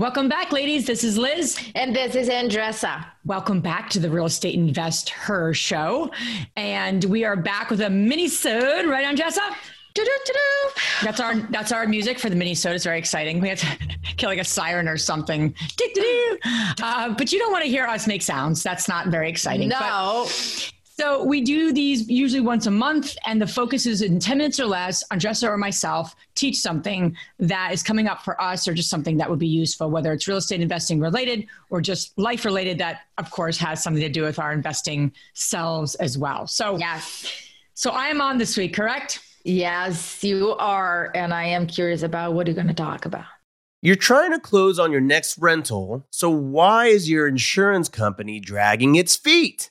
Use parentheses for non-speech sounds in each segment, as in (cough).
Welcome back, ladies. This is Liz. And this is Andresa. Welcome back to the Real Estate InvestHER show. And we are back with a mini-sode, right, Andresa? That's our that's our music for the mini-sode. It's very exciting. We have to (laughs) kill like a siren or something. Uh, but you don't want to hear us make sounds. That's not very exciting. No. But so we do these usually once a month, and the focus is in 10 minutes or less, Andresa or myself teach something that is coming up for us or just something that would be useful, whether it's real estate investing related or just life related, that of course has something to do with our investing selves as well. So, yes. So I am on this week, correct? Yes, you are. And I am curious about what are you going to talk about? You're trying to close on your next rental, so why is your insurance company dragging its feet?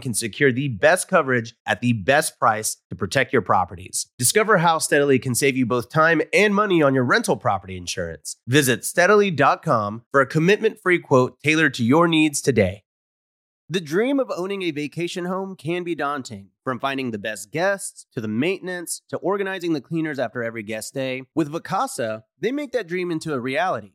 can secure the best coverage at the best price to protect your properties. Discover how Steadily can save you both time and money on your rental property insurance. Visit steadily.com for a commitment free quote tailored to your needs today. The dream of owning a vacation home can be daunting. From finding the best guests to the maintenance to organizing the cleaners after every guest day, with Vacasa, they make that dream into a reality.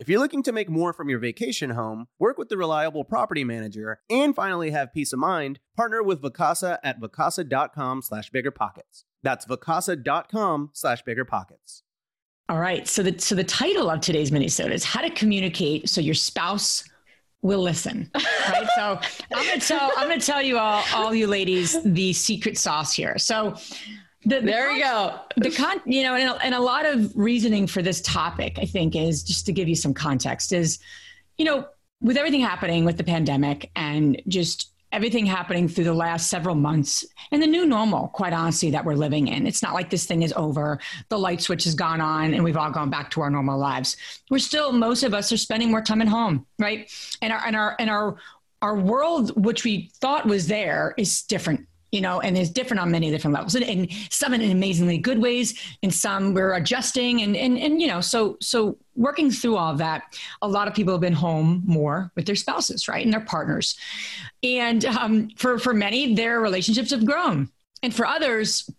If you're looking to make more from your vacation home, work with the reliable property manager, and finally have peace of mind, partner with Vacasa at vacasa.com slash biggerpockets. That's vacasa.com slash biggerpockets. All right. So the so the title of today's minisode is how to communicate so your spouse will listen. Right. so I'm gonna tell I'm gonna tell you all all you ladies the secret sauce here. So the, the there you go. The con, you know, and a, and a lot of reasoning for this topic, I think, is just to give you some context. Is, you know, with everything happening with the pandemic and just everything happening through the last several months and the new normal, quite honestly, that we're living in. It's not like this thing is over. The light switch has gone on and we've all gone back to our normal lives. We're still, most of us are spending more time at home, right? And our, and our, and our, our world, which we thought was there, is different you know, and is different on many different levels, and, and some in amazingly good ways, and some we're adjusting, and and and you know, so so working through all that, a lot of people have been home more with their spouses, right, and their partners, and um, for for many, their relationships have grown, and for others,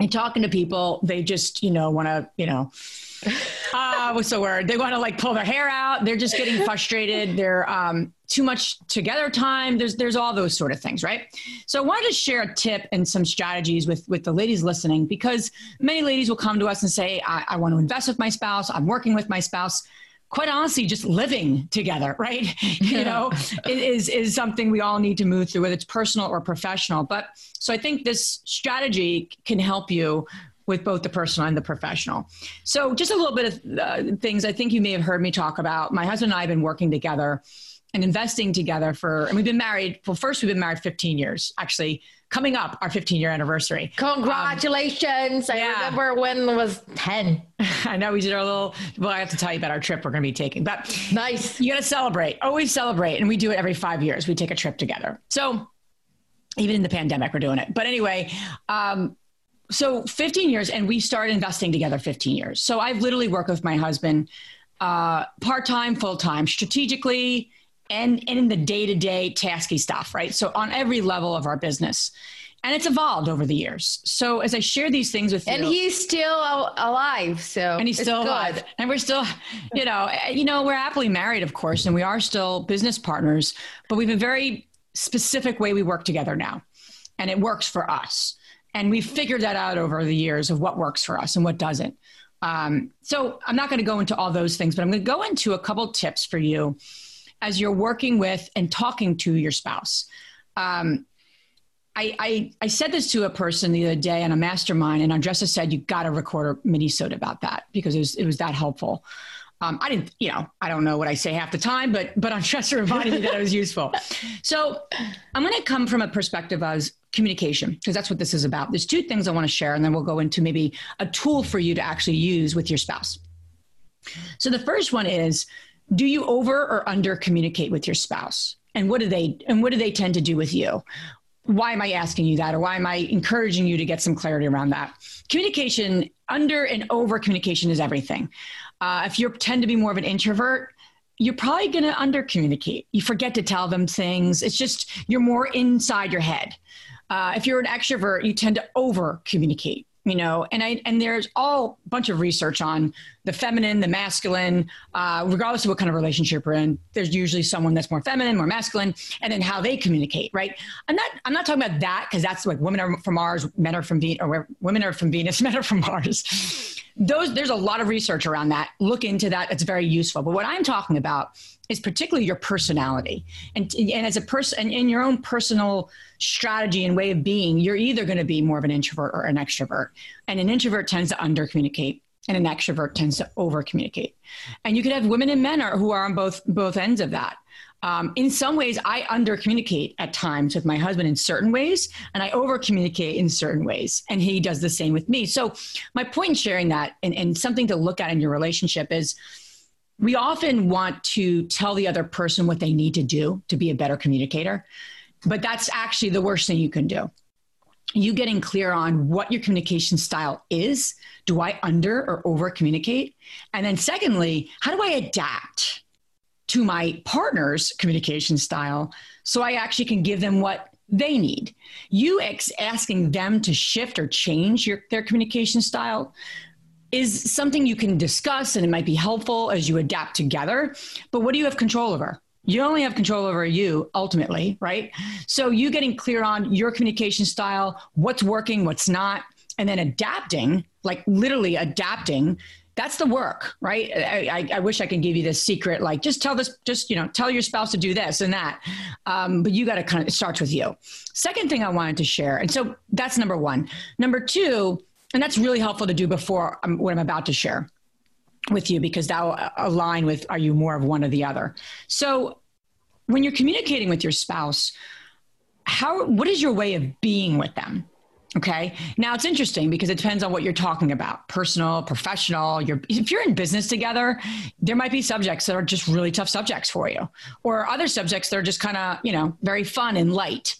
and talking to people, they just you know want to you know uh, what's the word? They want to like pull their hair out. They're just getting (laughs) frustrated. They're um, too much together time. There's there's all those sort of things, right? So I wanted to share a tip and some strategies with with the ladies listening because many ladies will come to us and say, I, I want to invest with my spouse. I'm working with my spouse quite honestly, just living together, right? (laughs) you know, is is something we all need to move through, whether it's personal or professional. But so I think this strategy can help you with both the personal and the professional. So, just a little bit of uh, things I think you may have heard me talk about. My husband and I have been working together and investing together for, and we've been married. Well, first, we've been married 15 years, actually, coming up our 15 year anniversary. Congratulations. Um, I yeah. remember when it was 10. (laughs) I know we did our little, well, I have to tell you about our trip we're going to be taking, but nice. You got to celebrate, always celebrate. And we do it every five years. We take a trip together. So, even in the pandemic, we're doing it. But anyway, um, so 15 years and we started investing together 15 years so i've literally worked with my husband uh, part-time full-time strategically and, and in the day to day tasky stuff, right? So on every level of our business. And it's evolved over the years. So as I share these things with and you, and he's still alive. So and he's still alive, and we're still, you know, eh, you know, we're happily married, of course, and we are still business partners. But we've a very specific way we work together now, and it works for us. And we've figured that out over the years of what works for us and what doesn't. Um, so I'm not going to go into all those things, but I'm going to go into a couple tips for you as you're working with and talking to your spouse. Um, I, I, I, said this to a person the other day on a mastermind, and Andresa said, You got to record a mini sode about that because it was, it was that helpful. Um, I didn't, you know, I don't know what I say half the time, but but Andresa (laughs) reminded me that it was useful. So I'm going to come from a perspective as communication because that's what this is about. There's two things I want to share, and then we'll go into maybe a tool for you to actually use with your spouse. So the first one is, do you over or under communicate with your spouse? And what do they and what do they tend to do with you? why am I asking you that, or why am I encouraging you to get some clarity around that? Communication, under and over communication is everything. Uh, if you tend to be more of an introvert, you're probably going to under communicate. You forget to tell them things. It's just you're more inside your head. Uh, if you're an extrovert, you tend to over communicate you know? And i and there's all bunch of research on the feminine the masculine uh, regardless of what kind of relationship we're in there's usually someone that's more feminine more masculine and then how they communicate right? I'm not i'm not talking about that because that's like women are from mars men are from venus or women are from venus (laughs) men are from mars. Those there's a lot of research around that. Look into that. It's very useful. But what i'm talking about is particularly your personality. And and as a person and in your own personal strategy and way of being, you're either going to be more of an introvert or an extrovert. And an introvert tends to under communicate and an extrovert tends to over communicate. And you could have women and men are, who are on both both ends of that. Um, in some ways, I under communicate at times with my husband in certain ways, and I over communicate in certain ways. And he does the same with me. So, my point in sharing that and, and something to look at in your relationship is we often want to tell the other person what they need to do to be a better communicator. But that's actually the worst thing you can do. You getting clear on what your communication style is. Do I under or over communicate? And then, secondly, how do I adapt to my partner's communication style so I actually can give them what they need? You ex- asking them to shift or change your, their communication style is something you can discuss and it might be helpful as you adapt together. But what do you have control over? You only have control over you ultimately, right? So you getting clear on your communication style, what's working, what's not, and then adapting, like literally adapting. That's the work, right? I, I, I wish I could give you this secret, like just tell this, just you know, tell your spouse to do this and that. Um, but you got to kind of it starts with you. Second thing I wanted to share, and so that's number one. Number two, and that's really helpful to do before I'm, what I'm about to share with you because that will uh, align with are you more of one or the other. So when you're communicating with your spouse, how what is your way of being with them? Okay. Now it's interesting because it depends on what you're talking about personal, professional. You're, if you're in business together, there might be subjects that are just really tough subjects for you, or other subjects that are just kind of, you know, very fun and light.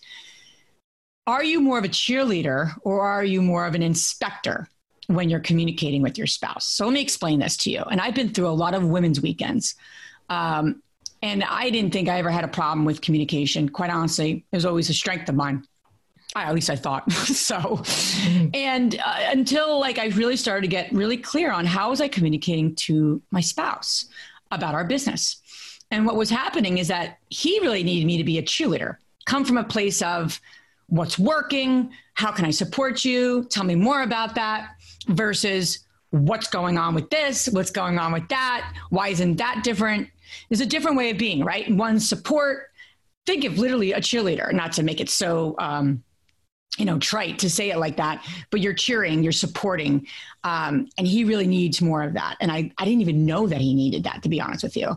Are you more of a cheerleader or are you more of an inspector? When you're communicating with your spouse. So let me explain this to you. And I've been through a lot of women's weekends. Um, and I didn't think I ever had a problem with communication. Quite honestly, it was always a strength of mine. I, at least I thought (laughs) so. And uh, until like I really started to get really clear on how was I communicating to my spouse about our business. And what was happening is that he really needed me to be a cheerleader, come from a place of what's working, how can I support you, tell me more about that versus what's going on with this, what's going on with that, why isn't that different? There's a different way of being, right? One support. Think of literally a cheerleader, not to make it so um, you know trite to say it like that but you're cheering you're supporting um, and he really needs more of that and I, I didn't even know that he needed that to be honest with you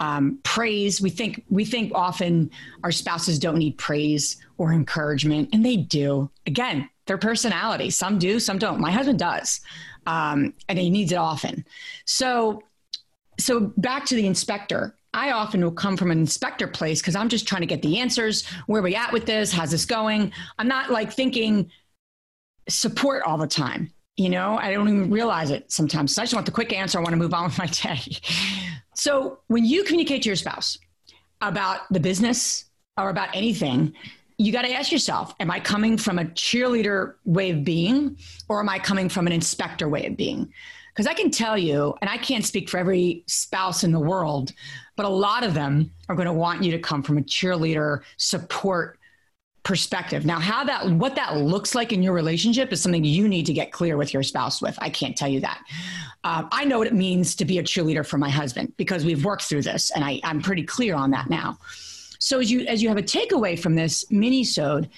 um, praise we think we think often our spouses don't need praise or encouragement and they do again their personality some do some don't my husband does um, and he needs it often so so back to the inspector I often will come from an inspector place because I'm just trying to get the answers. Where are we at with this? How's this going? I'm not like thinking support all the time. You know, I don't even realize it sometimes. So I just want the quick answer. I want to move on with my day. So when you communicate to your spouse, about the business or about anything, you got to ask yourself Am I coming from a cheerleader way of being or am I coming from an inspector way of being? Because I can tell you, and I can't speak for every spouse in the world, but a lot of them are going to want you to come from a cheerleader support perspective. Now, how that what that looks like in your relationship is something you need to get clear with your spouse with. I can't tell you that. Um, I know what it means to be a cheerleader for my husband because we've worked through this, and I, I'm pretty clear on that now. So as you as you have a takeaway from this mini sode,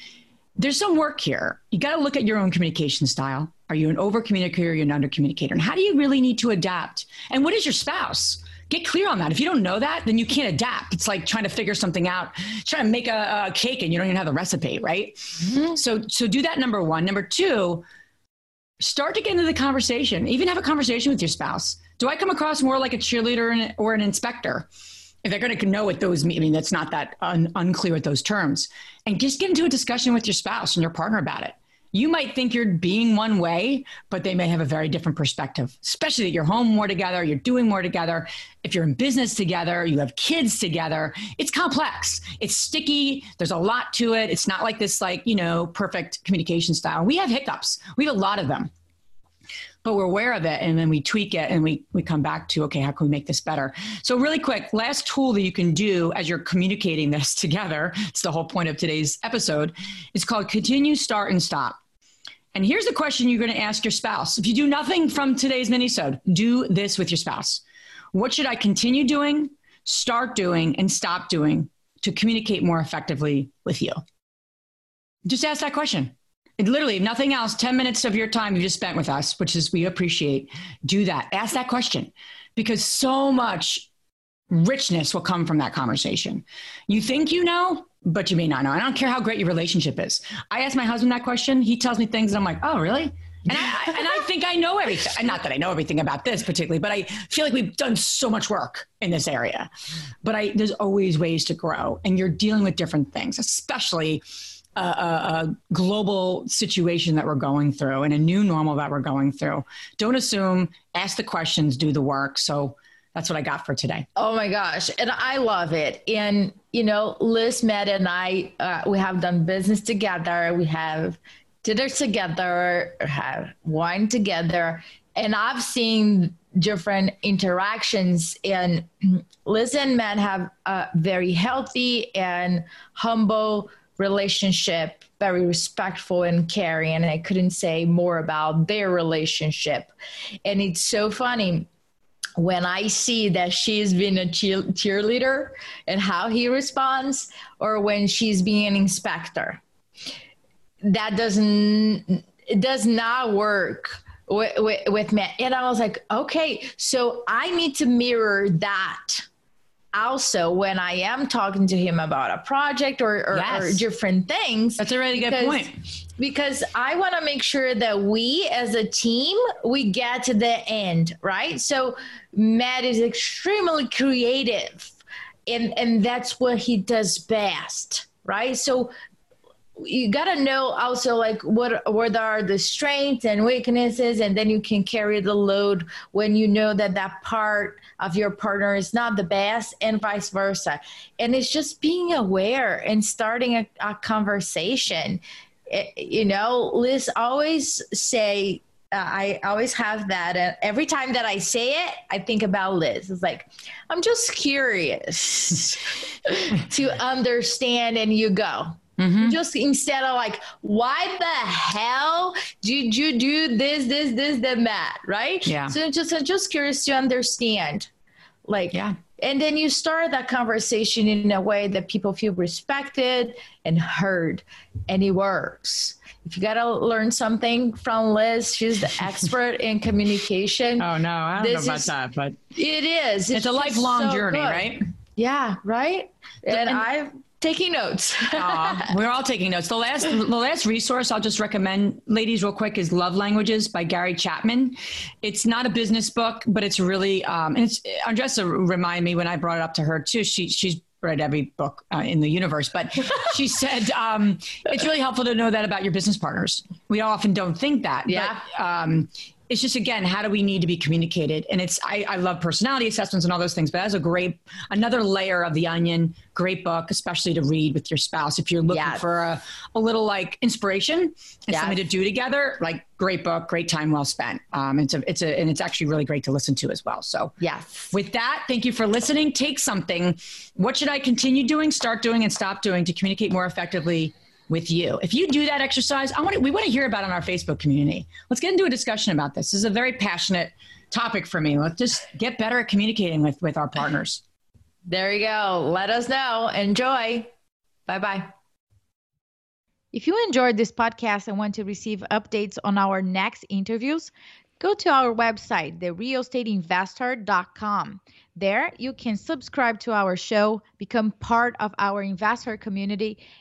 there's some work here. You got to look at your own communication style. Are you an over communicator or you an under communicator? And how do you really need to adapt? And what is your spouse? Get clear on that. If you don't know that, then you can't adapt. It's like trying to figure something out, trying to make a, a cake and you don't even have the recipe, right? Mm-hmm. So so do that number one. Number two, start to get into the conversation. Even have a conversation with your spouse. Do I come across more like a cheerleader or an inspector? if they're going to know what those mean, I mean, that's not that un- unclear with those terms. And just get into a discussion with your spouse and your partner about it. You might think you're being one way, but they may have a very different perspective, especially that you're home more together, you're doing more together. If you're in business together, you have kids together, it's complex. It's sticky. There's a lot to it. It's not like this, like, you know, perfect communication style. We have hiccups, we have a lot of them but we're aware of it and then we tweak it and we, we come back to okay how can we make this better? So really quick last tool that you can do as you're communicating (laughs) this together it's the whole point of today's episode it's called continue start and stop. And here's the question you're going to ask your spouse. If you do nothing from today's minisode do this with your spouse. What should i continue doing start doing and stop doing to communicate more effectively with you? Just ask that question literally nothing else 10 minutes of your time you just spent with us which is we appreciate do that. Ask that question. Because so much richness will come from that conversation. You think you know but you may not know. I don't care how great your relationship is. I ask my husband that question. He tells me things and i'm like oh really? And I, and I think I know everything. Not that I know everything about this particularly, but I feel like we've done so much work in this area. But I, there's always ways to grow, and you're dealing with different things, especially a, a, global situation that we're going through and a new normal that we're going through. Don't assume, ask the questions, do the work. So that's what I got for today. Oh my gosh. And I love it. And, you know, Liz, Matt, and I, uh, we have done business together. We have dinner together, have wine together. And I've seen different interactions and Liz and Matt have a very healthy and humble relationship very respectful and caring and i couldn't say more about their relationship. And it's so funny when i see that she's been a cheer- cheerleader and how he responds or when she's being an inspector that doesn't it does not work with, with, with me. And i was like okay so i need to mirror that also when I am talking to him about a project or, or, yes. or different things. That's a really because, good point. Because I want to make sure that we as a team, we get to the end, right? So Matt is extremely creative and, and that's what he does best, right? So you got to know also like what what are the strengths and weaknesses and then you can carry the load when you know that that part of your partner is not the best and vice versa and it's just being aware and starting a, a conversation it, eh, you know liz always say uh, I always have that. And every time that I say it, I think about Liz. It's like, I'm just curious (laughs) to understand, and you go. Mm-hmm. Just instead of like, why the hell did you do this, this, this, then that, right? Yeah. So just I'm just curious to understand, like, yeah. And then you start that conversation in a way that people feel respected and heard, and it works. If you got to learn something from Liz, she's the expert in communication. (laughs) Oh no, I don't know about is, that, but it is. It's, it's a lifelong so journey, good. right? Yeah, right. And, and I've taking notes. uh, (laughs) we're all taking notes. The last, the last resource I'll just recommend, ladies, real quick, is Love Languages by Gary Chapman. It's not a business book, but it's really, um, and it's Andresa remind me when I brought it up to her too. She she's read every book uh, in the universe, but (laughs) she said um, it's really helpful to know that about your business partners. We often don't think that. Yeah. But, um, it's just again, how do we need to be communicated? And it's I, I love personality assessments and all those things, but that's a great another layer of the onion. Great book, especially to read with your spouse if you're looking Yes. for a, a little like inspiration and Yes. something to do together. Like great book, great time well spent. Um, it's a it's a and it's actually really great to listen to as well. So Yes. with that, thank you for listening. Take something. What should I continue doing, start doing, and stop doing to communicate more effectively with you? If you do that exercise, I want to, we want to hear about it on our Facebook community. Let's get into a discussion about this. This is a very passionate topic for me. Let's just get better at communicating with with our partners. There you go. Let us know. Enjoy. Bye bye. If you enjoyed this podcast and want to receive updates on our next interviews, go to our website, therealestateinvesther.com. There, you can subscribe to our show, become part of our investor community,